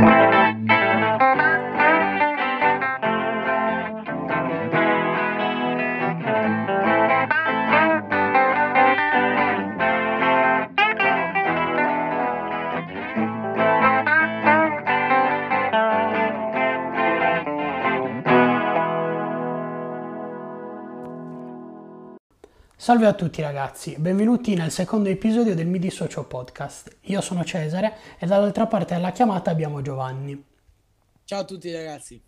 Bye. Salve a tutti ragazzi, benvenuti nel secondo episodio del Mi Dissocio Podcast. Io sono Cesare e dall'altra parte della chiamata abbiamo Giovanni. Ciao a tutti ragazzi.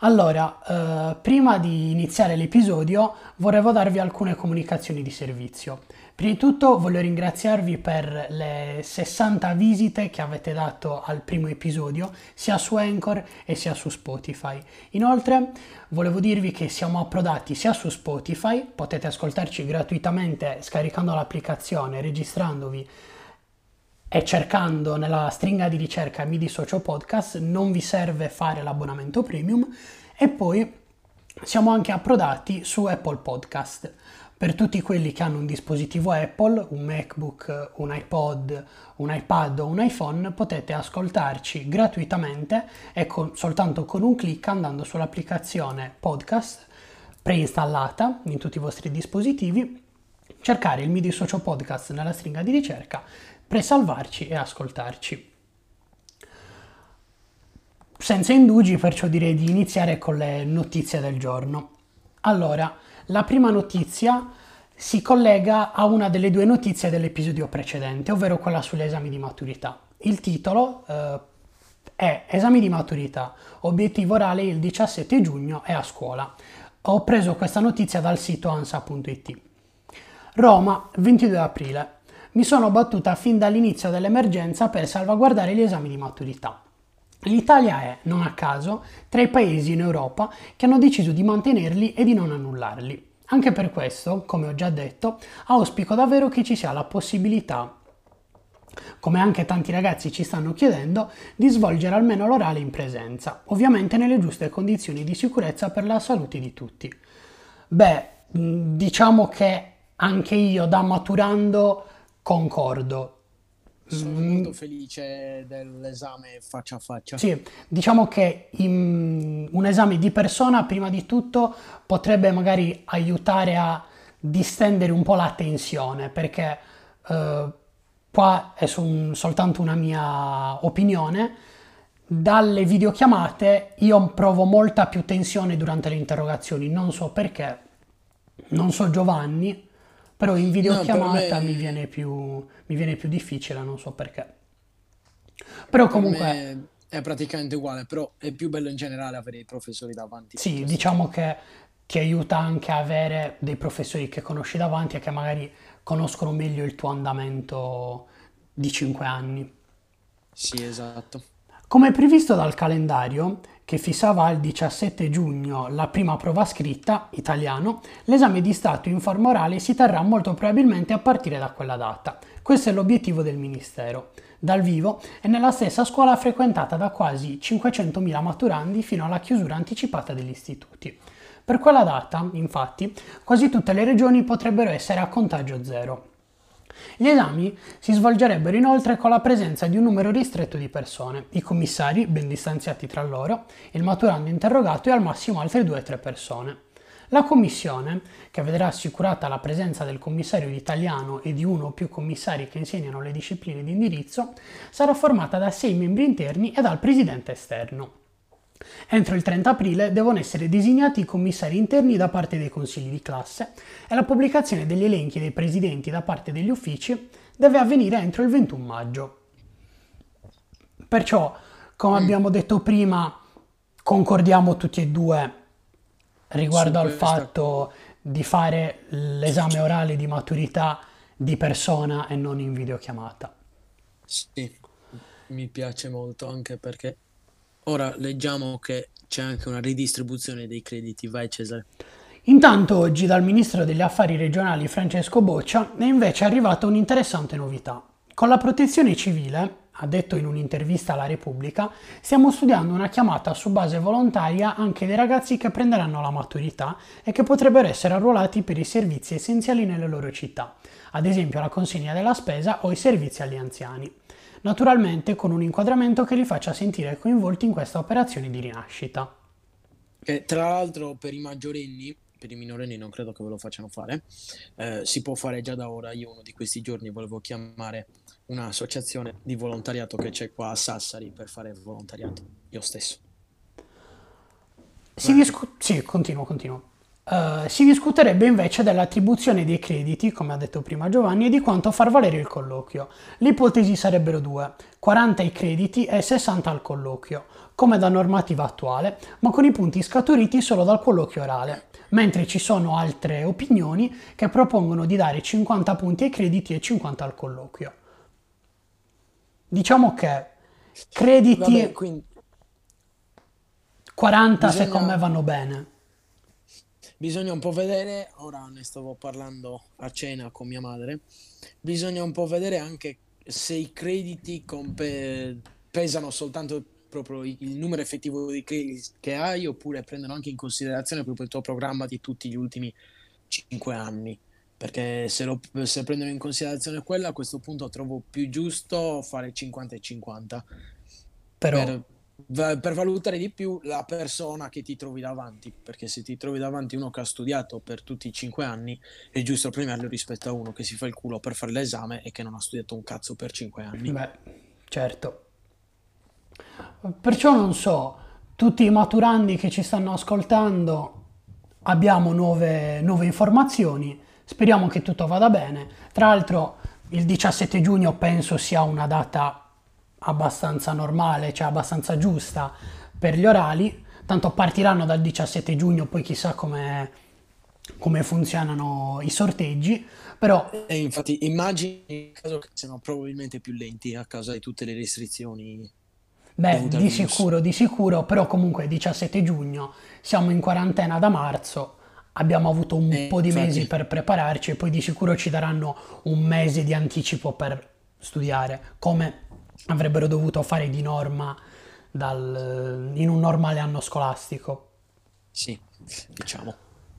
Allora, eh, prima di iniziare l'episodio volevo darvi alcune comunicazioni di servizio. Prima di tutto voglio ringraziarvi per le 60 visite che avete dato al primo episodio, sia su Anchor e sia su Spotify. Inoltre volevo dirvi che siamo approdati sia su Spotify, potete ascoltarci gratuitamente scaricando l'applicazione, registrandovi e cercando nella stringa di ricerca Mi Dissocio Podcast, non vi serve fare l'abbonamento premium e poi siamo anche approdati su Apple Podcast. Per tutti quelli che hanno un dispositivo Apple, un MacBook, un iPod, un iPad o un iPhone, potete ascoltarci gratuitamente e con, soltanto con un clic andando sull'applicazione podcast preinstallata in tutti i vostri dispositivi, cercare il MIDI Socio Podcast nella stringa di ricerca presalvarci e ascoltarci. Senza indugi, perciò direi di iniziare con le notizie del giorno. Allora, la prima notizia si collega a una delle due notizie dell'episodio precedente, ovvero quella sugli esami di maturità. Il titolo eh, è Esami di maturità, obiettivo orale il 17 giugno e a scuola. Ho preso questa notizia dal sito ansa.it. Roma, 22 aprile mi sono battuta fin dall'inizio dell'emergenza per salvaguardare gli esami di maturità. L'Italia è, non a caso, tra i paesi in Europa che hanno deciso di mantenerli e di non annullarli. Anche per questo, come ho già detto, auspico davvero che ci sia la possibilità, come anche tanti ragazzi ci stanno chiedendo, di svolgere almeno l'orale in presenza, ovviamente nelle giuste condizioni di sicurezza per la salute di tutti. Beh, diciamo che anche io da maturando Concordo. Sono mm. molto felice dell'esame faccia a faccia. Sì, diciamo che in, un esame di persona, prima di tutto, potrebbe magari aiutare a distendere un po' la tensione, perché eh, qua è su, soltanto una mia opinione. Dalle videochiamate io provo molta più tensione durante le interrogazioni, non so perché, non so Giovanni, però in videochiamata no, me... mi, viene più, mi viene più difficile, non so perché. Però comunque... È praticamente uguale, però è più bello in generale avere i professori davanti. Sì, diciamo che ti aiuta anche a avere dei professori che conosci davanti e che magari conoscono meglio il tuo andamento di 5 anni. Sì, esatto. Come previsto dal calendario, che fissava al 17 giugno la prima prova scritta, italiano, l'esame di Stato in forma orale si terrà molto probabilmente a partire da quella data. Questo è l'obiettivo del Ministero. Dal vivo e nella stessa scuola frequentata da quasi 500.000 maturandi fino alla chiusura anticipata degli istituti. Per quella data, infatti, quasi tutte le regioni potrebbero essere a contagio zero. Gli esami si svolgerebbero inoltre con la presenza di un numero ristretto di persone, i commissari, ben distanziati tra loro, il maturando interrogato e al massimo altre due o tre persone. La commissione, che vedrà assicurata la presenza del commissario italiano e di uno o più commissari che insegnano le discipline di indirizzo, sarà formata da sei membri interni e dal presidente esterno. Entro il 30 aprile devono essere designati i commissari interni da parte dei consigli di classe e la pubblicazione degli elenchi dei presidenti da parte degli uffici deve avvenire entro il 21 maggio. Perciò, come abbiamo detto prima, concordiamo tutti e due riguardo al fatto di fare l'esame orale di maturità di persona e non in videochiamata. Sì, mi piace molto anche perché Ora leggiamo che c'è anche una ridistribuzione dei crediti. Vai Cesare. Intanto oggi dal Ministro degli Affari Regionali Francesco Boccia è invece arrivata un'interessante novità. Con la protezione civile, ha detto in un'intervista alla Repubblica, stiamo studiando una chiamata su base volontaria anche dei ragazzi che prenderanno la maturità e che potrebbero essere arruolati per i servizi essenziali nelle loro città, ad esempio la consegna della spesa o i servizi agli anziani. naturalmente con un inquadramento che li faccia sentire coinvolti in questa operazione di rinascita. Che tra l'altro per i maggiorenni, per i minorenni non credo che ve lo facciano fare, eh, si può fare già da ora. Io uno di questi giorni volevo chiamare un'associazione di volontariato che c'è qua a Sassari per fare volontariato, io stesso. Si discu- sì, continuo, continuo. Uh, si discuterebbe invece dell'attribuzione dei crediti, come ha detto prima Giovanni, e di quanto far valere il colloquio. Le ipotesi sarebbero due, 40 i crediti e 60 al colloquio, come da normativa attuale, ma con i punti scaturiti solo dal colloquio orale, mentre ci sono altre opinioni che propongono di dare 50 punti ai crediti e 50 al colloquio. Diciamo che crediti Vabbè, quindi... 40 Bisogna... secondo me vanno bene. Bisogna un po' vedere, ora ne stavo parlando a cena con mia madre, bisogna un po' vedere anche se i crediti compe- pesano soltanto proprio il numero effettivo di crediti che hai oppure prendono anche in considerazione proprio il tuo programma di tutti gli ultimi 5 anni perché se, lo, se prendono in considerazione quella a questo punto trovo più giusto fare 50 e 50 però per, per valutare di più la persona che ti trovi davanti, perché se ti trovi davanti uno che ha studiato per tutti i cinque anni, è giusto premiarlo rispetto a uno che si fa il culo per fare l'esame e che non ha studiato un cazzo per cinque anni. Beh, certo. Perciò non so, tutti i maturandi che ci stanno ascoltando abbiamo nuove, nuove informazioni, speriamo che tutto vada bene. Tra l'altro il 17 giugno penso sia una data abbastanza normale, cioè abbastanza giusta per gli orali, tanto partiranno dal 17 giugno, poi chissà come, come funzionano i sorteggi, però... E infatti immagini in caso che siano probabilmente più lenti a causa di tutte le restrizioni. Beh, di sicuro, di sicuro, però comunque 17 giugno, siamo in quarantena da marzo, abbiamo avuto un eh, po' di infatti... mesi per prepararci e poi di sicuro ci daranno un mese di anticipo per studiare, come avrebbero dovuto fare di norma dal, in un normale anno scolastico. Sì, diciamo.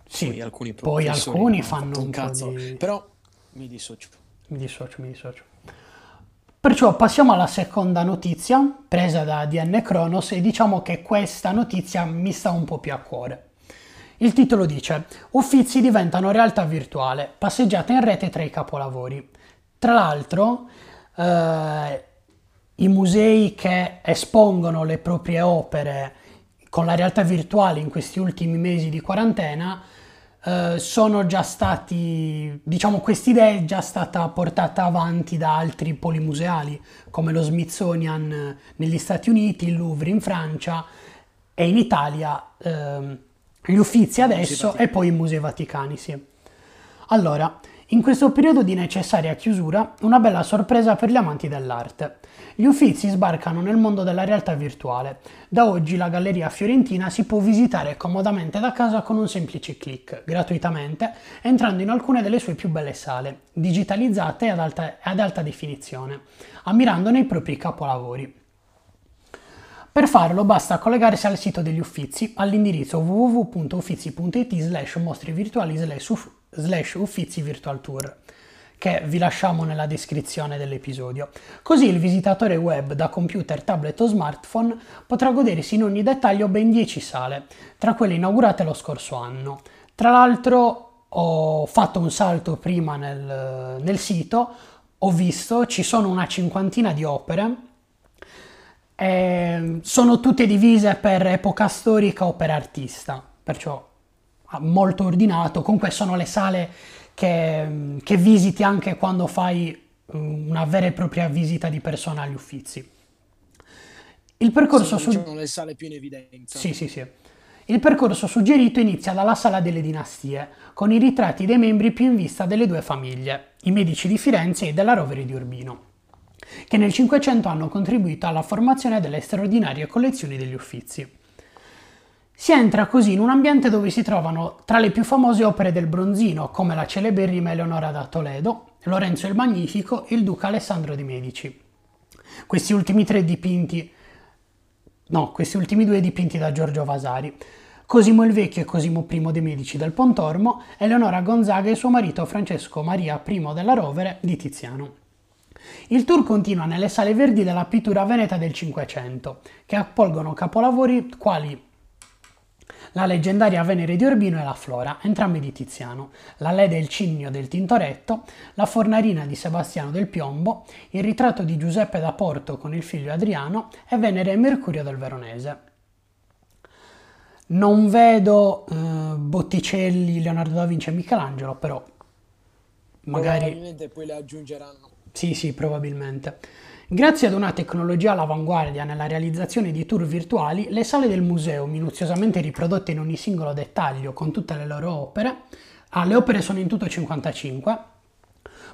Sì, poi alcuni, poi alcuni fanno un cazzo, di... però mi dissocio. Mi dissocio, mi dissocio. Perciò passiamo alla seconda notizia presa da DN Kronos e diciamo che questa notizia mi sta un po' più a cuore. Il titolo dice Uffizi diventano realtà virtuale, passeggiata in rete tra i capolavori. Tra l'altro, eh, i musei che espongono le proprie opere con la realtà virtuale in questi ultimi mesi di quarantena eh, sono già stati, diciamo, quest'idea è già stata portata avanti da altri polimuseali come lo Smithsonian negli Stati Uniti, il Louvre in Francia e in Italia eh, gli Uffizi adesso e poi i Musei Vaticani, sì. Allora, in questo periodo di necessaria chiusura, una bella sorpresa per gli amanti dell'arte. Gli Uffizi sbarcano nel mondo della realtà virtuale. Da oggi la Galleria Fiorentina si può visitare comodamente da casa con un semplice clic, gratuitamente, entrando in alcune delle sue più belle sale, digitalizzate ad alta, ad alta definizione, ammirandone i propri capolavori. Per farlo basta collegarsi al sito degli Uffizi all'indirizzo www.uffizi.it slash mostri virtuali slash Uffizi Virtual Tour che vi lasciamo nella descrizione dell'episodio. Così il visitatore web da computer, tablet o smartphone potrà godersi in ogni dettaglio ben 10 sale, tra quelle inaugurate lo scorso anno. Tra l'altro ho fatto un salto prima nel, nel sito, ho visto ci sono una cinquantina di opere, sono tutte divise per epoca storica o per artista, perciò molto ordinato. Comunque sono le sale che, che visiti anche quando fai mm, una vera e propria visita di persona agli uffizi. Il percorso sì, su... evidenza. Sì, sì, sì. Il percorso suggerito inizia dalla Sala delle Dinastie, con i ritratti dei membri più in vista delle due famiglie, i Medici di Firenze e della Rovere di Urbino, che nel Cinquecento hanno contribuito alla formazione delle straordinarie collezioni degli Uffizi. Si entra così in un ambiente dove si trovano tra le più famose opere del bronzino, come la celeberrima Eleonora da Toledo, Lorenzo il Magnifico e il duca Alessandro di Medici. Questi ultimi tre dipinti, no, questi ultimi due dipinti da Giorgio Vasari. Cosimo il Vecchio e Cosimo I de' Medici del Pontormo, Eleonora Gonzaga e suo marito Francesco Maria I della Rovere di Tiziano. Il tour continua nelle sale verdi della pittura veneta del Cinquecento, che accolgono capolavori quali la leggendaria Venere di Urbino e la Flora, entrambi di Tiziano, la Lede e il Cigno del Tintoretto, la Fornarina di Sebastiano del Piombo, il ritratto di Giuseppe da Porto con il figlio Adriano e Venere e Mercurio del Veronese. Non vedo eh, Botticelli, Leonardo da Vinci e Michelangelo, però magari... Probabilmente poi le aggiungeranno. Sì, sì, probabilmente. Grazie ad una tecnologia all'avanguardia nella realizzazione di tour virtuali, le sale del museo, minuziosamente riprodotte in ogni singolo dettaglio con tutte le loro opere, ah, le opere sono in tutto 55,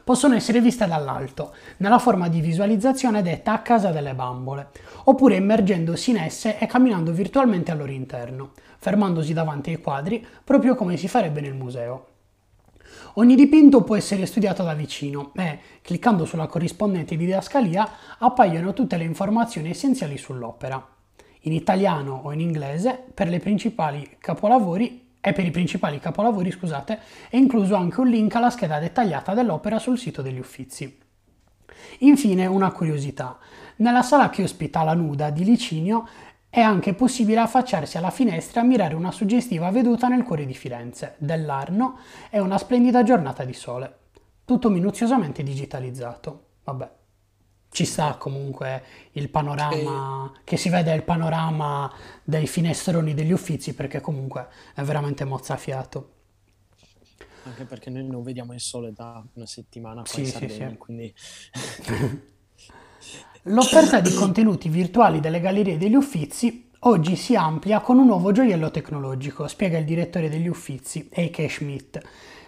possono essere viste dall'alto, nella forma di visualizzazione detta a casa delle bambole, oppure immergendosi in esse e camminando virtualmente al loro interno, fermandosi davanti ai quadri, proprio come si farebbe nel museo. Ogni dipinto può essere studiato da vicino e, cliccando sulla corrispondente didascalia, appaiono tutte le informazioni essenziali sull'opera. In italiano o in inglese, per le principali capolavori e per i principali capolavori, scusate, è incluso anche un link alla scheda dettagliata dell'opera sul sito degli Uffizi. Infine, una curiosità. Nella sala che ospita la nuda di Licinio è anche possibile affacciarsi alla finestra e ammirare una suggestiva veduta nel cuore di Firenze, dell'Arno e una splendida giornata di sole. Tutto minuziosamente digitalizzato. Vabbè, ci sta comunque il panorama, che si vede il panorama dei finestroni degli uffizi perché comunque è veramente mozzafiato. Anche perché noi non vediamo il sole da una settimana qua sì, in Sardegna, sì, sì. quindi... L'offerta di contenuti virtuali delle gallerie degli Uffizi oggi si amplia con un nuovo gioiello tecnologico, spiega il direttore degli Uffizi, A.K. Schmidt.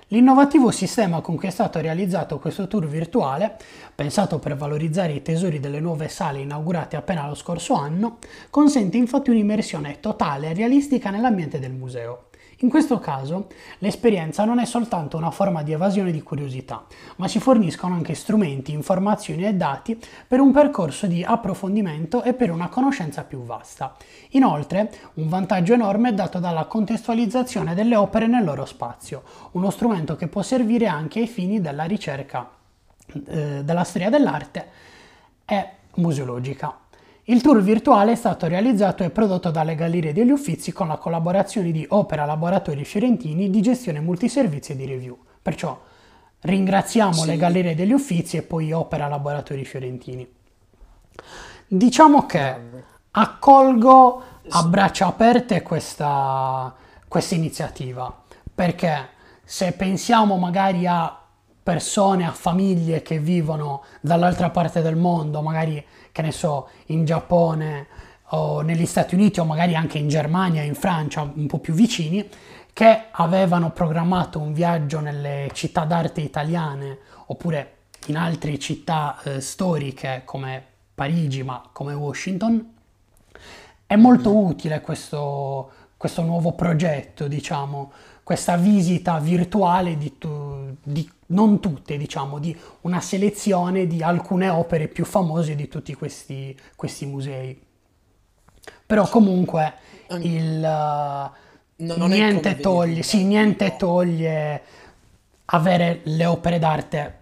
L'innovativo sistema con cui è stato realizzato questo tour virtuale, pensato per valorizzare i tesori delle nuove sale inaugurate appena lo scorso anno, consente infatti un'immersione totale e realistica nell'ambiente del museo. In questo caso l'esperienza non è soltanto una forma di evasione di curiosità, ma si forniscono anche strumenti, informazioni e dati per un percorso di approfondimento e per una conoscenza più vasta. Inoltre, un vantaggio enorme è dato dalla contestualizzazione delle opere nel loro spazio, uno strumento che può servire anche ai fini della ricerca eh, della storia dell'arte e museologica. Il tour virtuale è stato realizzato e prodotto dalle Gallerie degli Uffizi con la collaborazione di Opera Laboratori Fiorentini di gestione multiservizi e di review. Perciò ringraziamo sì. le Gallerie degli Uffizi e poi Opera Laboratori Fiorentini. Diciamo che accolgo a braccia aperte questa, questa iniziativa perché se pensiamo magari a persone, a famiglie che vivono dall'altra parte del mondo, magari che ne so, in Giappone o negli Stati Uniti o magari anche in Germania, in Francia, un po' più vicini, che avevano programmato un viaggio nelle città d'arte italiane oppure in altre città eh, storiche come Parigi, ma come Washington. È molto mm-hmm. utile questo, questo nuovo progetto, diciamo, questa visita virtuale di, tu, di non tutte, diciamo, di una selezione di alcune opere più famose di tutti questi, questi musei. Però comunque il, uh, niente, toglie, sì, niente toglie avere le opere d'arte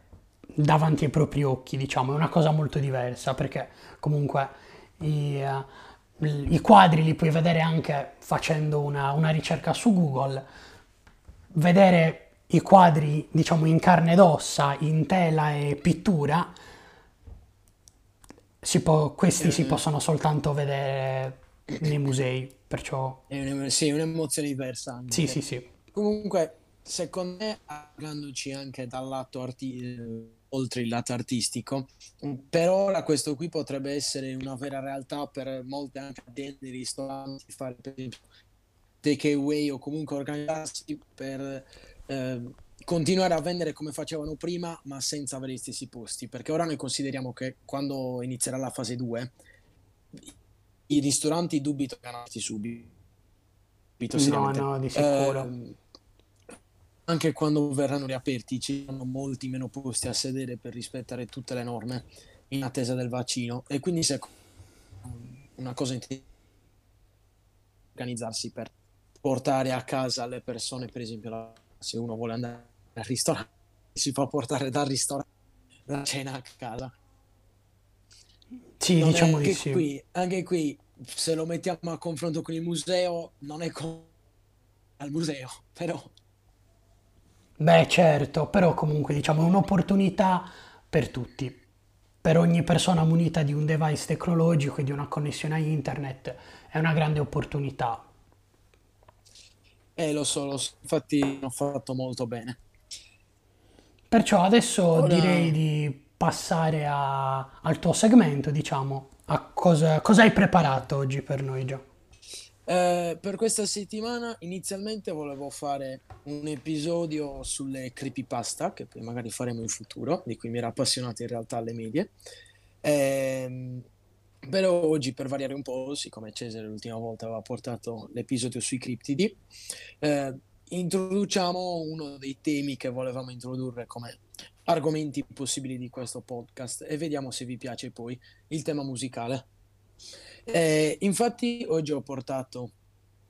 davanti ai propri occhi, diciamo, è una cosa molto diversa perché comunque i, uh, i quadri li puoi vedere anche facendo una, una ricerca su Google, vedere i quadri, diciamo, in carne ed ossa, in tela e pittura, può, questi eh, si possono soltanto vedere nei musei, perciò... È un, sì, è un'emozione diversa. Anche. Sì, sì, sì. Comunque, secondo me, parlandoci anche dal lato artistico, oltre il lato artistico. Per ora questo qui potrebbe essere una vera realtà per molte anche aziende, ristoranti, fare per esempio take away o comunque organizzarsi per eh, continuare a vendere come facevano prima, ma senza avere gli stessi posti. Perché ora noi consideriamo che quando inizierà la fase 2, i ristoranti dubito che andranno subito. No, no, di sicuro. Eh, anche quando verranno riaperti ci saranno molti meno posti a sedere per rispettare tutte le norme in attesa del vaccino e quindi se una cosa intelligente organizzarsi per portare a casa le persone per esempio la se uno vuole andare al ristorante, si fa portare dal ristorante la cena a casa. Sì, Non diciamo è di che sì. qui, anche qui, se lo mettiamo a confronto con il museo, non è come al museo, però Beh, certo, però comunque diciamo è un'opportunità per tutti. Per ogni persona munita di un device tecnologico e di una connessione a internet è una grande opportunità. Eh, lo so, lo so, infatti ho fatto molto bene. Perciò adesso direi Ora, di passare a- al tuo segmento, diciamo, a cosa, cosa hai preparato oggi per noi, Gio? eh, per questa settimana inizialmente volevo fare un episodio sulle creepypasta, che poi magari faremo in futuro, di cui mi era appassionato in realtà alle medie. Ehm, però oggi per variare un po', siccome Cesare l'ultima volta aveva portato l'episodio sui criptidi, eh, introduciamo uno dei temi che volevamo introdurre come argomenti possibili di questo podcast e vediamo se vi piace poi il tema musicale. Eh, infatti oggi ho portato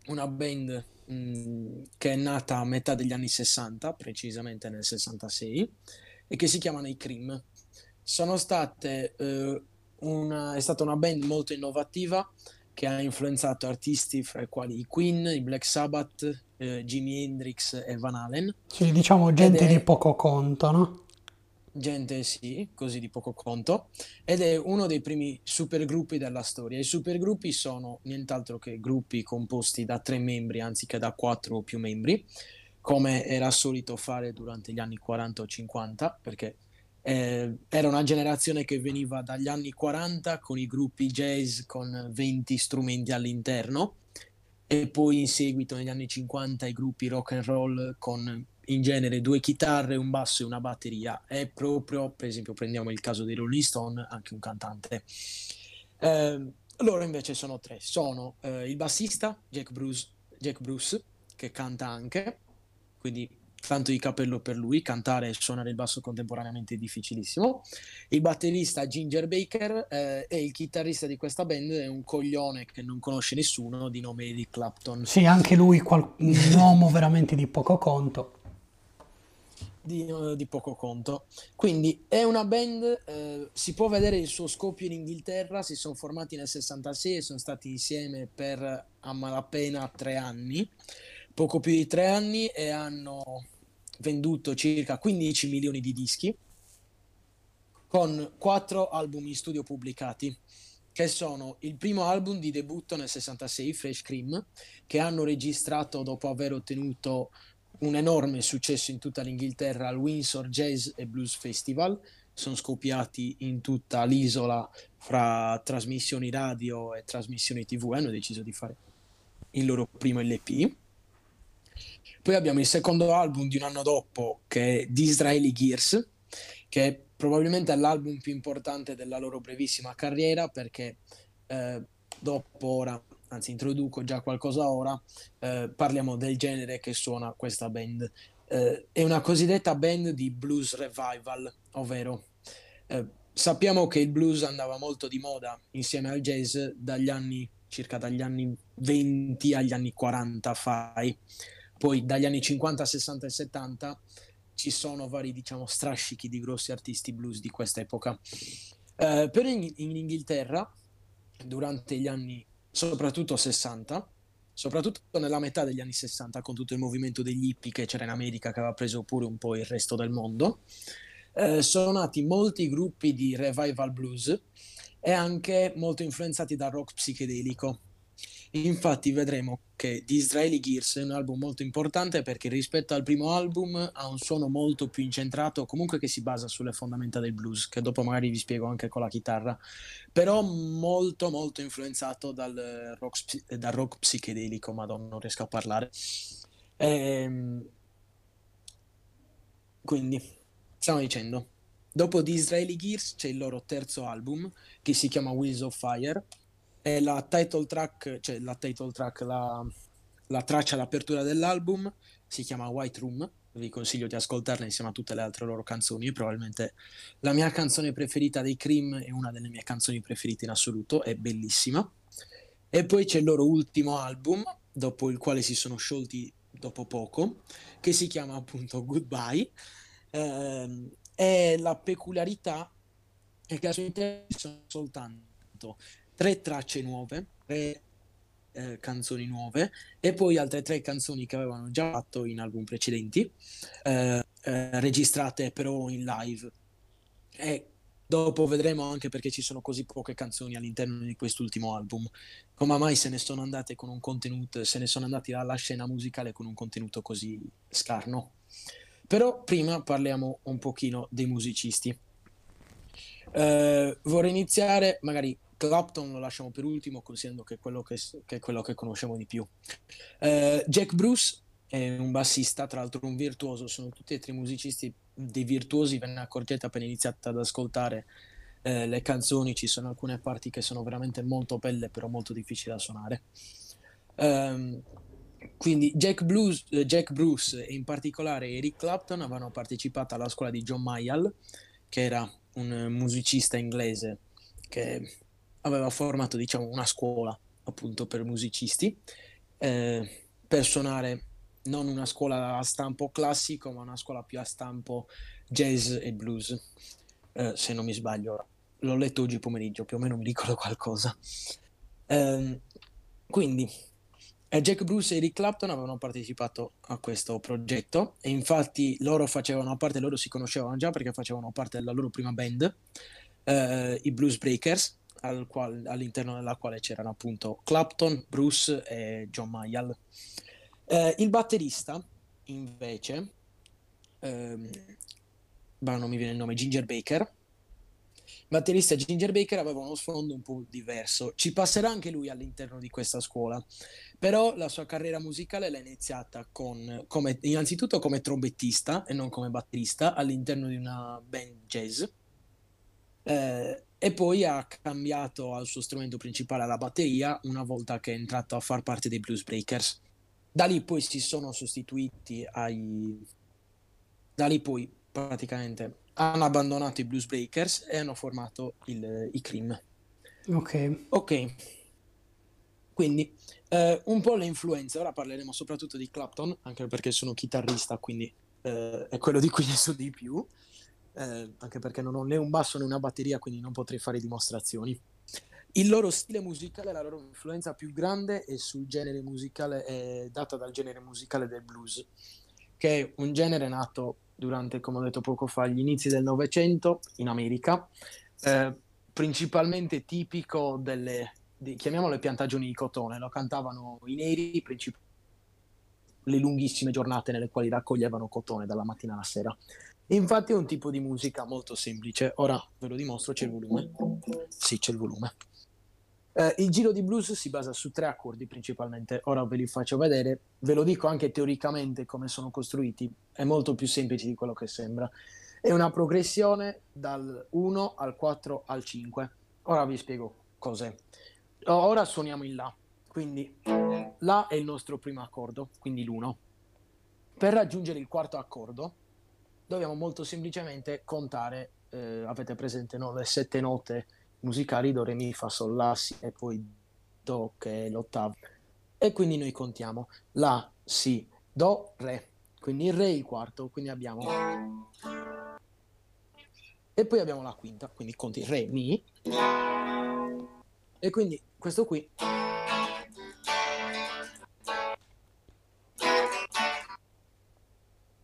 una band mh, che è nata a metà degli anni 60, precisamente nel 66, e che si chiamano i Cream. Sono state, eh, una, è stata una band molto innovativa che ha influenzato artisti fra i quali i Queen, i Black Sabbath, eh, Jimi Hendrix e Van Halen. Sì, diciamo gente di è poco conto, no? gente, sì, così di poco conto, ed è uno dei primi supergruppi della storia. I supergruppi sono nient'altro che gruppi composti da tre membri anziché da quattro o più membri, come era solito fare durante gli anni 40 o 50, perché eh, era una generazione che veniva dagli anni 40 con i gruppi jazz con 20 strumenti all'interno e poi in seguito negli anni 50 i gruppi rock and roll con in genere due chitarre, un basso e una batteria. È proprio, per esempio, prendiamo il caso dei Rolling Stone, anche un cantante. Eh, loro invece sono tre. Sono eh, il bassista Jack Bruce, Jack Bruce, che canta anche, quindi tanto di capello per lui, cantare e suonare il basso contemporaneamente è difficilissimo. Il batterista Ginger Baker eh, e il chitarrista di questa band è un coglione che non conosce nessuno di nome Eric Clapton. Sì, anche lui qual- un uomo veramente di poco conto. Di, eh, di poco conto. Quindi è una band, eh, si può vedere il suo scoppio in Inghilterra, si sono formati nel 66 e sono stati insieme per a malapena tre anni, poco più di tre anni e hanno venduto circa 15 milioni di dischi con quattro album in studio pubblicati, che sono il primo album di debutto nel 66, Fresh Cream, che hanno registrato dopo aver ottenuto un enorme successo in tutta l'Inghilterra al Windsor Jazz e Blues Festival. Sono scoppiati in tutta l'isola fra trasmissioni radio e trasmissioni TV hanno deciso di fare il loro primo LP. Poi abbiamo il secondo album di un anno dopo che è Disraeli Gears, che è probabilmente l'album più importante della loro brevissima carriera perché eh, dopo ora, anzi introduco già qualcosa ora, eh, parliamo del genere che suona questa band. Eh, è una cosiddetta band di blues revival, ovvero eh, sappiamo che il blues andava molto di moda insieme al jazz dagli anni circa dagli anni 20 agli anni 40 fai. Poi dagli anni 50, 60 e 70 ci sono vari, diciamo, strascichi di grossi artisti blues di questa epoca. Eh, però in, in Inghilterra, durante gli anni soprattutto 60, soprattutto nella metà degli anni 60, con tutto il movimento degli hippie che c'era in America, che aveva preso pure un po' il resto del mondo, eh, sono nati molti gruppi di revival blues e anche molto influenzati dal rock psichedelico. Infatti vedremo che Disraeli Gears è un album molto importante perché rispetto al primo album ha un suono molto più incentrato, comunque che si basa sulle fondamenta del blues, che dopo magari vi spiego anche con la chitarra, però molto molto influenzato dal rock, psi- dal rock psichedelico, madonna, non riesco a parlare. Ehm, quindi, stiamo dicendo, dopo Disraeli Gears c'è il loro terzo album che si chiama Wheels of Fire e la title track, cioè la title track, la, la traccia d'apertura dell'album si chiama White Room. Vi consiglio di ascoltarla insieme a tutte le altre loro canzoni. Probabilmente la mia canzone preferita dei Cream è una delle mie canzoni preferite in assoluto, è bellissima. E poi c'è il loro ultimo album, dopo il quale si sono sciolti dopo poco, che si chiama appunto Goodbye. Ehm, e la peculiarità è che al suo interno ci sono soltanto tre tracce nuove, tre eh, canzoni nuove e poi altre tre canzoni che avevano già fatto in album precedenti, eh, eh, registrate però in live. E dopo vedremo anche perché ci sono così poche canzoni all'interno di quest'ultimo album. Come mai se ne sono andate con un contenuto, se ne sono andati dalla scena musicale con un contenuto così scarno. Però prima parliamo un pochino dei musicisti. Uh, vorrei iniziare, magari Clapton lo lasciamo per ultimo, considerando che è quello che, che, è quello che conosciamo di più. Uh, Jack Bruce è un bassista, tra l'altro un virtuoso, sono tutti e tre musicisti dei virtuosi, ve ne accorgete appena iniziate ad ascoltare uh, le canzoni, ci sono alcune parti che sono veramente molto belle, però molto difficili da suonare. Um, quindi Jack, Blues, Jack, Bruce e in particolare Eric Clapton avevano partecipato alla scuola di John Mayall, che era un musicista inglese che aveva formato diciamo, una scuola appunto per musicisti. Eh, per suonare non una scuola a stampo classico ma una scuola più a stampo jazz e blues eh, se non mi sbaglio. L'ho letto oggi pomeriggio più o meno mi ricordo qualcosa. Eh, quindi Jack Bruce e Eric Clapton avevano partecipato a questo progetto e infatti loro facevano parte, loro si conoscevano già perché facevano parte della loro prima band, eh, i Blues Breakers, al qual, all'interno della quale c'erano appunto Clapton, Bruce e John Mayall. Eh, il batterista, invece, ehm, non mi viene il nome, Ginger Baker, batterista Ginger Baker aveva uno sfondo un po' diverso. Ci passerà anche lui all'interno di questa scuola, però la sua carriera musicale l'ha iniziata con, come, innanzitutto come trombettista e non come batterista all'interno di una band jazz. Eh, e poi ha cambiato al suo strumento principale la batteria una volta che è entrato a far parte dei Blues Breakers. Da lì poi si sono sostituiti ai... Da lì poi praticamente hanno abbandonato i Blues Breakers e hanno formato il, i Cream. Ok. Ok. Quindi eh, un po' le influenze, ora parleremo soprattutto di Clapton, anche perché sono chitarrista, quindi eh, è quello di cui ne so di più eh, anche perché non ho né un basso né una batteria, quindi non potrei fare dimostrazioni. Il loro stile musicale, la loro influenza più grande è sul genere musicale, è data dal genere musicale del blues, che è un genere nato durante, come ho detto poco fa, gli inizi del Novecento in America, eh, principalmente tipico delle, di, chiamiamole piantagioni di cotone, lo cantavano i neri, princip- le lunghissime giornate nelle quali raccoglievano cotone dalla mattina alla sera. Infatti è un tipo di musica molto semplice. Ora ve lo dimostro, c'è il volume. Sì, c'è il volume. Eh, il giro di blues si basa su tre accordi principalmente. Ora ve li faccio vedere. Ve lo dico anche teoricamente come sono costruiti. È molto più semplice di quello che sembra. È una progressione dal 1 al 4 al 5. Ora vi spiego cos'è. Ora suoniamo in La. Quindi La è il nostro primo accordo, quindi l'1. Per raggiungere il quarto accordo dobbiamo molto semplicemente contare, eh, avete presente no? le sette note musicali, do, re, mi, fa, sol, la, si e poi do che è l'ottava. E quindi noi contiamo la, si, do, re. Quindi il re il quarto, quindi abbiamo... E poi abbiamo la quinta, quindi conti re, mi. E quindi questo qui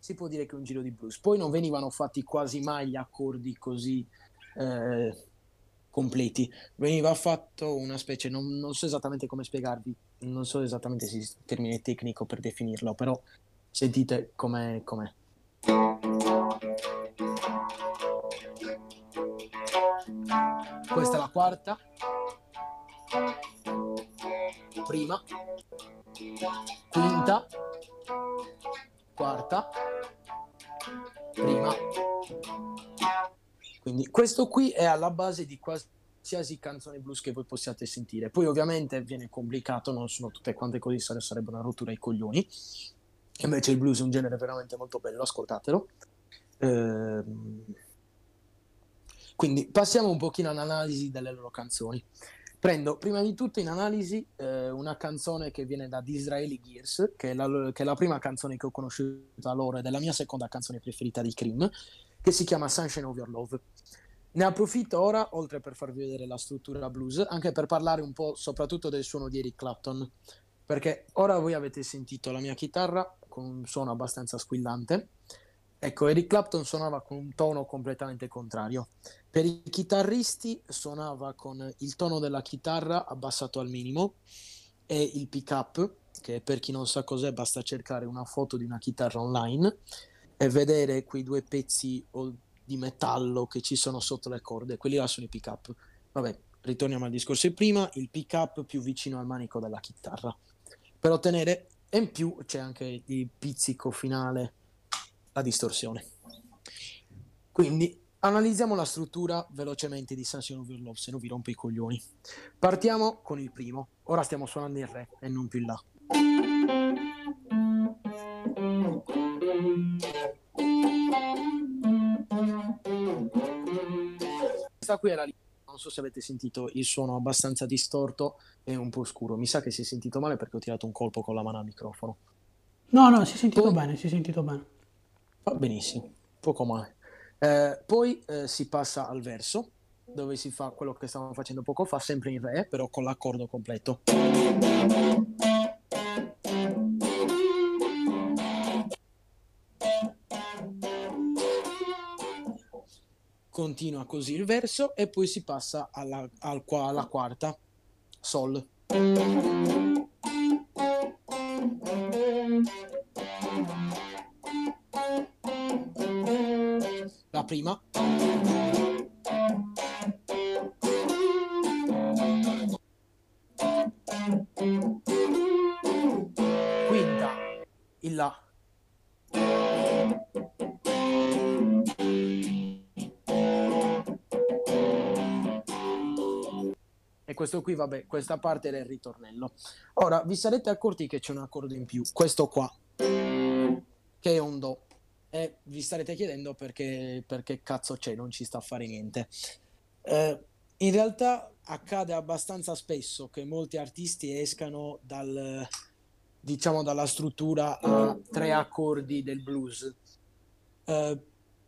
si può dire che è un giro di blues. Poi non venivano fatti quasi mai gli accordi così eh, completi, veniva fatto una specie, non, non, so esattamente come spiegarvi, non so esattamente se il termine tecnico per definirlo, però sentite com'è. com'è. Questa è la quarta, prima, quinta, quarta, prima. Quindi questo qui è alla base di qualsiasi canzone blues che voi possiate sentire. Poi ovviamente viene complicato, non sono tutte quante così, sarebbe una rottura ai coglioni. Invece il blues è un genere veramente molto bello, ascoltatelo. Ehm... Quindi passiamo un pochino all'analisi delle loro canzoni. Prendo prima di tutto in analisi eh, una canzone che viene da Disraeli Gears, che è, la, che è, la, prima canzone che ho conosciuto da loro ed è la mia seconda canzone preferita di Cream, che si chiama Sunshine of Your Love. Ne approfitto ora, oltre per farvi vedere la struttura blues, anche per parlare un po' soprattutto del suono di Eric Clapton, perché ora voi avete sentito la mia chitarra con un suono abbastanza squillante. Ecco, Eric Clapton suonava con un tono completamente contrario. Per i chitarristi suonava con il tono della chitarra abbassato al minimo e il pick up, che per chi non sa cos'è basta cercare una foto di una chitarra online e vedere quei due pezzi di metallo che ci sono sotto le corde, quelli là sono i pick up. Vabbè, ritorniamo al discorso di prima, il pick up più vicino al manico della chitarra. Per ottenere, e in più c'è anche il pizzico finale, la distorsione. Quindi Analizziamo la struttura velocemente di Sunshine of Your Love, se non vi rompe i coglioni. Partiamo con il primo. Ora stiamo suonando il Re e non più il La. Questa qui era lì. Non so se avete sentito il suono abbastanza distorto e un po' scuro. Mi sa che si è sentito male perché ho tirato un colpo con la mano al microfono. No, no, si è sentito Poi... bene, si è sentito bene. Va benissimo, poco male. Eh, poi eh, si passa al verso, dove si fa quello che stavamo facendo poco fa, sempre in re, però con l'accordo completo. Continua così il verso e poi si passa alla, al, alla quarta, sol. Prima. Quinta, il La. E questo qui, vabbè, questa parte era il ritornello. Ora, vi sarete accorti che c'è un accordo in più, questo qua, che è un Do e vi starete chiedendo perché, perché cazzo c'è, non ci sta a fare niente. Eh, in realtà accade abbastanza spesso che molti artisti escano dal, diciamo, dalla struttura a tre accordi del blues. Eh,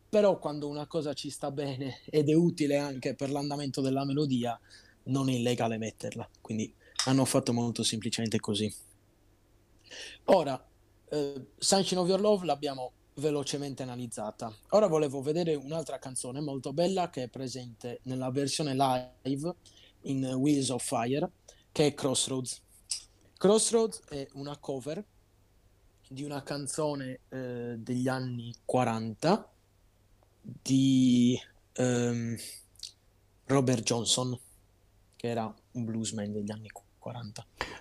però quando una cosa ci sta bene ed è utile anche per l'andamento della melodia, non è illegale metterla. Quindi hanno fatto molto semplicemente così. Ora, eh, Sunshine of Your Love l'abbiamo velocemente analizzata. Ora volevo vedere un'altra canzone molto bella che è presente nella versione live in Wheels of Fire, che è Crossroads. Crossroads è una cover di una canzone eh, degli anni 40 di um, Robert Johnson, che era un bluesman degli anni 40.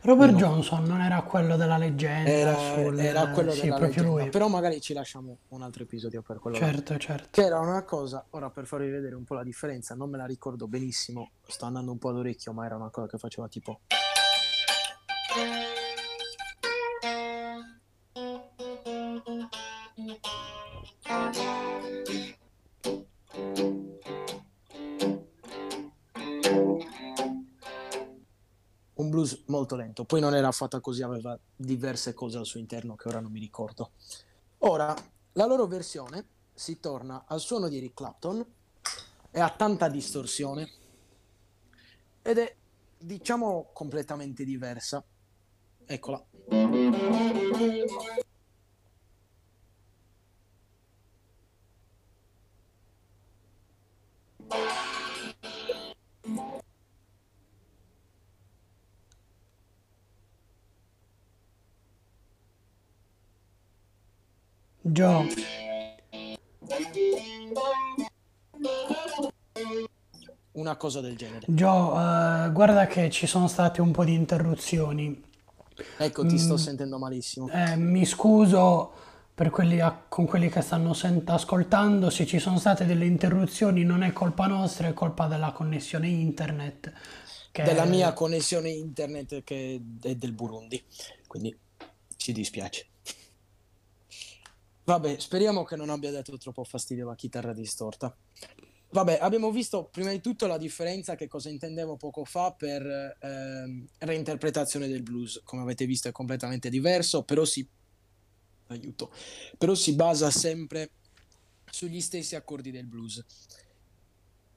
Robert no. Johnson non era quello della leggenda, era, sul... era quello sì, della leggenda, lui. però magari ci lasciamo un altro episodio per quello. Certo, là. certo. Che era una cosa, ora per farvi vedere un po' la differenza, non me la ricordo benissimo, sto andando un po' ad orecchio, ma era una cosa che faceva tipo... molto lento. Poi non era fatta così, aveva diverse cose al suo interno che ora non mi ricordo. Ora, la loro versione si torna al suono di Eric Clapton e ha tanta distorsione ed è, diciamo, completamente diversa. Eccola. Gio. Una cosa del genere. Gio, uh, guarda che ci sono state un po' di interruzioni. Ecco, ti sto mm, sentendo malissimo. Eh, mi scuso per quelli a, con quelli che stanno sent- ascoltando, se ci sono state delle interruzioni non è colpa nostra, è colpa della connessione internet. Della mia connessione internet che è del Burundi, quindi ci dispiace. Vabbè, speriamo che non abbia dato troppo fastidio la chitarra distorta. Vabbè, abbiamo visto prima di tutto la differenza che cosa intendevo poco fa per ehm, reinterpretazione del blues. Come avete visto è completamente diverso, però si, aiuto, però si basa sempre sugli stessi accordi del blues.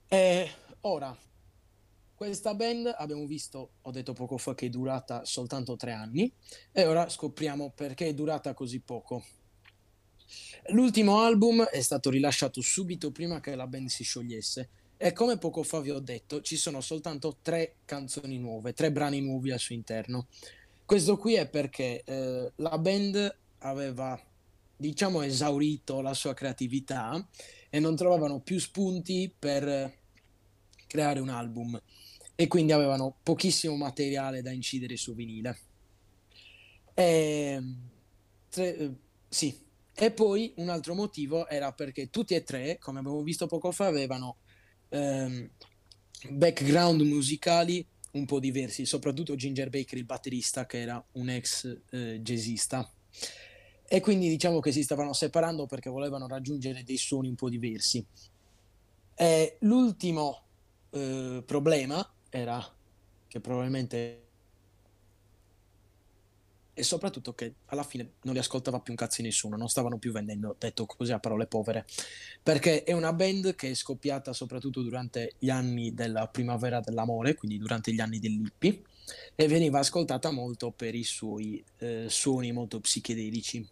E ora, questa band abbiamo visto, ho detto poco fa, che è durata soltanto tre anni e ora scopriamo perché è durata così poco. L'ultimo album è stato rilasciato subito prima che la band si sciogliesse e come poco fa vi ho detto ci sono soltanto tre canzoni nuove, tre brani nuovi al suo interno. Questo qui è perché eh, la band aveva diciamo esaurito la sua creatività e non trovavano più spunti per creare un album e quindi avevano pochissimo materiale da incidere su vinile. E, tre, eh, sì. E poi un altro motivo era perché tutti e tre, come abbiamo visto poco fa, avevano ehm, background musicali un po' diversi, soprattutto Ginger Baker, il batterista, che era un ex eh, jazzista. E quindi diciamo che si stavano separando perché volevano raggiungere dei suoni un po' diversi. E l'ultimo eh, problema era che probabilmente e soprattutto che alla fine non li ascoltava più un cazzo di nessuno, non stavano più vendendo, detto così a parole povere, perché è una band che è scoppiata soprattutto durante gli anni della primavera dell'amore, quindi durante gli anni dell'hippie, e veniva ascoltata molto per i suoi eh, suoni molto psichedelici.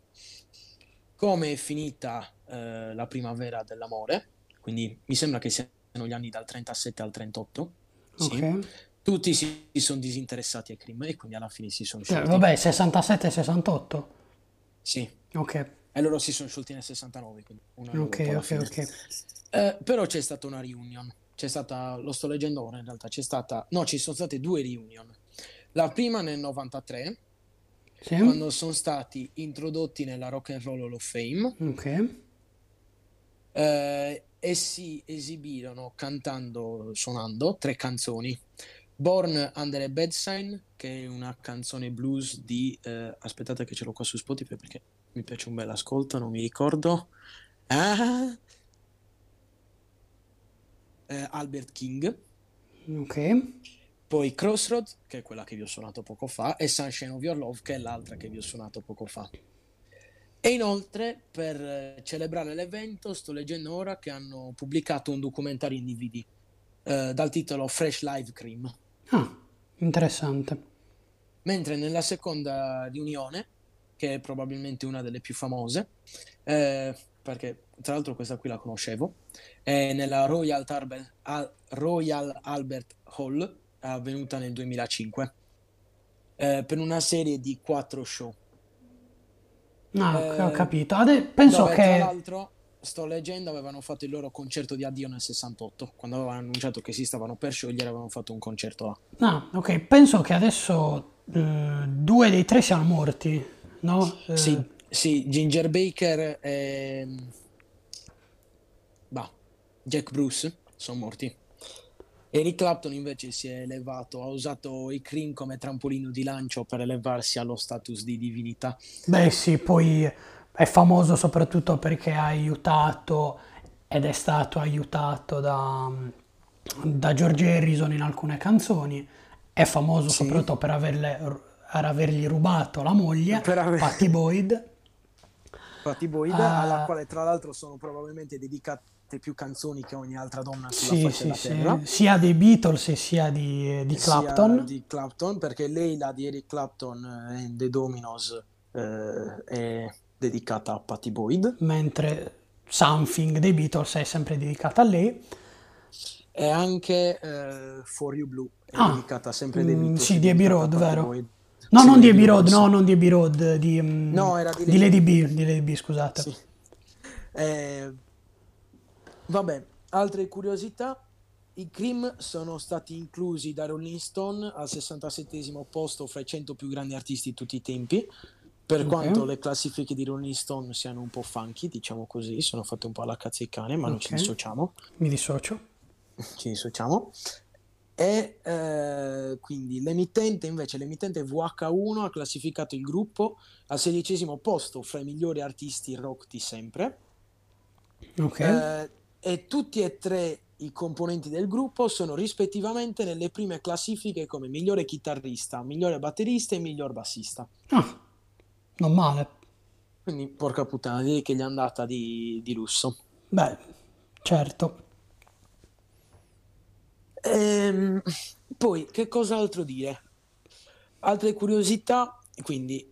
Come è finita eh, la primavera dell'amore, quindi mi sembra che siano gli anni dal 37 al 38, Ok. sì, tutti si, sono disinteressati ai Cream e quindi alla fine si sono Eh, sciolti. vabbè, 67 e 68. Sì, Ok, e loro si sono sciolti nel 69, quindi un anno ok, ok, ok. Eh, però c'è stata una reunion, c'è stata, lo sto leggendo ora in realtà, c'è stata, no, ci sono state due reunion. La prima nel 93, Sì? quando sono stati introdotti nella Rock and Roll Hall of Fame Ok. eh, e si esibirono cantando, suonando tre canzoni. Born Under a Bad Sign, che è una canzone blues di... eh, aspettate che ce l'ho qua su Spotify perché mi piace un bel ascolto, non mi ricordo. Ah! Eh, Albert King. Ok. Poi Crossroad, che è quella che vi ho suonato poco fa, e Sunshine of Your Love, che è l'altra che vi ho suonato poco fa. E inoltre, per eh, celebrare l'evento, sto leggendo ora che hanno pubblicato un documentario in DVD eh, dal titolo Fresh Live Cream. Ah, interessante. Mentre nella seconda riunione, che è probabilmente una delle più famose, eh, perché tra l'altro questa qui la conoscevo, è nella Royal, Tarbe- Al- Royal Albert Hall, avvenuta nel 2005, eh, per una serie di quattro show. Ah, ok, ho Eh, capito. Ade- penso dove tra che... l'altro, sto leggendo, avevano fatto il loro concerto di addio nel 68, quando avevano annunciato che si stavano per sciogliere, avevano fatto un concerto là. Ah, ok, penso che adesso eh, due dei tre siano morti, no? Eh, Sì, sì, Ginger Baker e bah, Jack Bruce sono morti. Eric Clapton invece si è elevato, ha usato i Cream come trampolino di lancio per elevarsi allo status di divinità. Beh sì, poi è famoso soprattutto perché ha aiutato ed è stato aiutato da, da George Harrison in alcune canzoni. È famoso Sì. soprattutto per averle, per avergli rubato la moglie, aver- Patty Boyd. Patty Boyd, Ah. alla quale tra l'altro sono probabilmente dedicate più canzoni che ogni altra donna sulla Sì, faccia sì, sì, sia dei Beatles e sia di, di sia Clapton. di Clapton, perché lei, la di Eric Clapton eh, in The Dominos, eh, è dedicata a Patty Boyd. mentre Something dei Beatles è sempre dedicata a lei. E anche eh, For You Blue è Ah, dedicata sempre dei mm, Beatles, sì, di Abbey Road, vero? Boyd. No, Sì, non di Abbey Road, no, non di Abbey Road, di, mm, No, era di di Lady Lady B, di Lady B, scusate. Sì. Eh, vabbè, altre curiosità. I Cream sono stati inclusi da Rolling Stone al 67 posto fra i 100 più grandi artisti di tutti i tempi. Per Ok. quanto le classifiche di Rolling Stone siano un po' funky, diciamo così, sono fatte un po' alla cazzo di cane, ma non ci dissociamo. Mi dissocio. Ci dissociamo. E eh, quindi l'emittente, invece, l'emittente VH1 ha classificato il gruppo al sedicesimo posto fra i migliori artisti rock di sempre. Ok. Eh, e tutti e tre i componenti del gruppo sono rispettivamente nelle prime classifiche come migliore chitarrista, migliore batterista e miglior bassista. Ah, non male. Quindi, porca puttana, direi che gli è andata di, di lusso. Beh, certo. Ehm, poi, che cos'altro dire? Altre curiosità, quindi...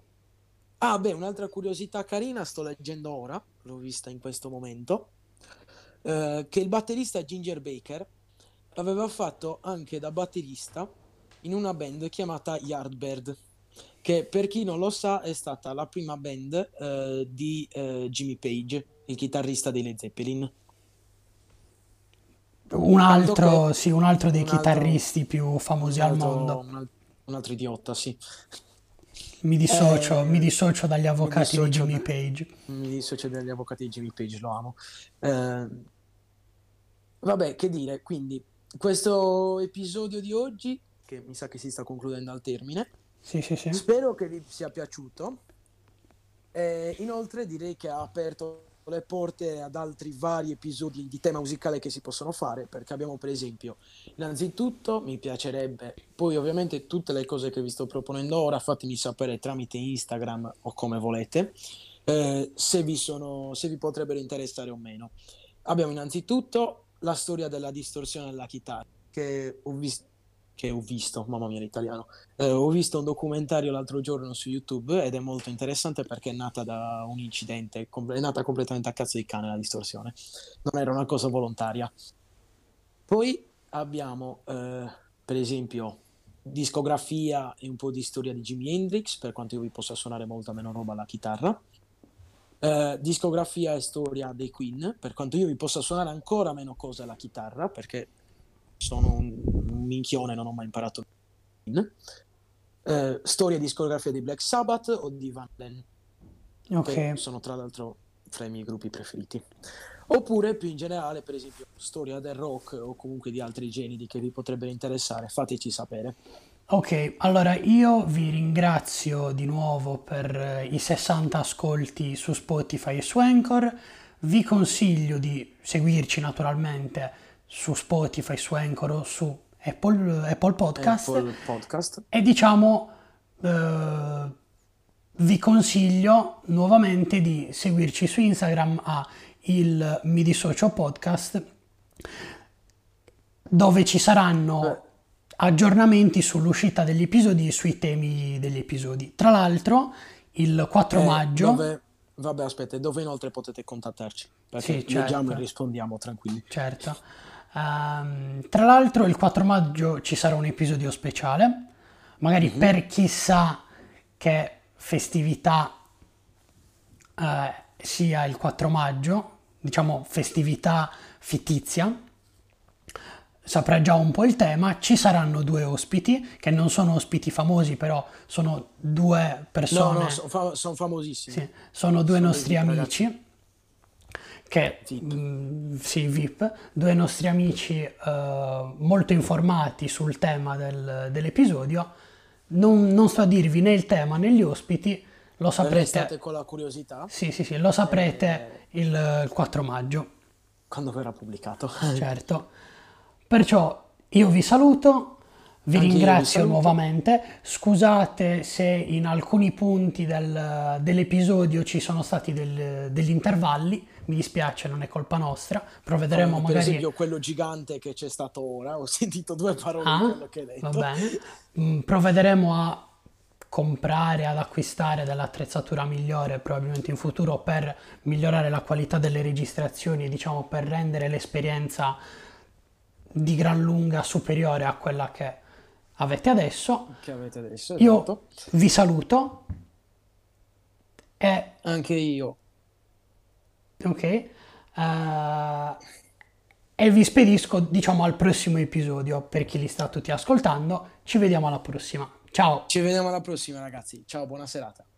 Ah, beh, un'altra curiosità carina, sto leggendo ora, l'ho vista in questo momento, eh, che il batterista Ginger Baker aveva fatto anche da batterista in una band chiamata Yardbird, che per chi non lo sa è stata la prima band eh, di eh, Jimmy Page, il chitarrista dei Led Zeppelin. Un altro, che sì, un altro dei un altro, chitarristi più famosi un al altro, mondo. un al- un altro idiota, sì. Mi dissocio, mi Eh, dissocio dagli mi avvocati di dissocio, Jimmy da- Page. mi dissocio dagli avvocati di Jimmy Page, lo amo. Eh, vabbè, che dire, quindi questo episodio di oggi, che mi sa che si sta concludendo al termine, Sì, sì, sì. spero che vi sia piaciuto. E inoltre direi che ha aperto le porte ad altri vari episodi di tema musicale che si possono fare, perché abbiamo per esempio, innanzitutto mi piacerebbe, poi ovviamente tutte le cose che vi sto proponendo ora fatemi sapere tramite Instagram o come volete, eh, se vi sono, se vi potrebbero interessare o meno. Abbiamo innanzitutto la storia della distorsione della chitarra, che ho visto, che ho visto, mamma mia l'italiano, eh, ho visto un documentario l'altro giorno su YouTube ed è molto interessante perché è nata da un incidente, è nata completamente a cazzo di cane la distorsione, non era una cosa volontaria. Poi abbiamo, eh, per esempio, discografia e un po' di storia di Jimi Hendrix, per quanto io vi possa suonare molta meno roba alla chitarra. Eh, discografia e storia dei Queen, per quanto io vi possa suonare ancora meno cose alla chitarra, perché sono un minchione, non ho mai imparato. Eh, storia e discografia di Black Sabbath o di Van Halen, Ok, sono tra l'altro fra i miei gruppi preferiti. Oppure più in generale, per esempio, storia del rock o comunque di altri generi che vi potrebbero interessare, fateci sapere. ok, allora io vi ringrazio di nuovo per eh, i 60 ascolti su Spotify e su Anchor. Vi consiglio di seguirci naturalmente su Spotify, su Anchor o su Apple, Apple Podcast. Apple Podcast. E diciamo, eh, vi consiglio nuovamente di seguirci su Instagram a il Mi Dissocio Podcast, dove ci saranno aggiornamenti sull'uscita degli episodi e sui temi degli episodi. Tra l'altro, il 4 eh, maggio, dove, vabbè, aspetta, dove inoltre potete contattarci? Perché sì, leggiamo e certo. rispondiamo tranquilli. Certo. Ehm, tra l'altro il 4 maggio ci sarà un episodio speciale, magari Mhm. per chissà che festività eh, sia il 4 maggio, diciamo festività fittizia. Saprà già un po' il tema, ci saranno due ospiti, che non sono ospiti famosi, però sono due No, persone, no, sono famosissimi. sì, sono due Sono nostri VIP, ragazzi. Che VIP. mm, sì, VIP, due nostri amici eh, molto informati sul tema del- dell'episodio. Non, non sto a dirvi né il tema né gli ospiti, lo Restate saprete. con la curiosità Sì, sì, sì, lo saprete il, il 4 maggio, quando verrà pubblicato. certo. Perciò io vi saluto, vi Anche io vi ringrazio saluto. nuovamente. Scusate se in alcuni punti del- dell'episodio ci sono stati del- degli intervalli, mi dispiace, non è colpa nostra. Provvederemo Come per magari. esempio quello gigante che c'è stato ora, ho sentito due parole di Ah, quello che hai va detto. bene. Mm, Provvederemo a comprare, ad acquistare dell'attrezzatura migliore probabilmente in futuro per migliorare la qualità delle registrazioni diciamo per rendere l'esperienza di gran lunga superiore a quella che avete adesso. Che avete adesso, Io esatto. vi saluto e Anche io. Ok eh, e vi spedisco diciamo al prossimo episodio per chi li sta tutti ascoltando. Ci vediamo alla prossima. Ciao. Ci vediamo alla prossima, ragazzi. Ciao, buona serata.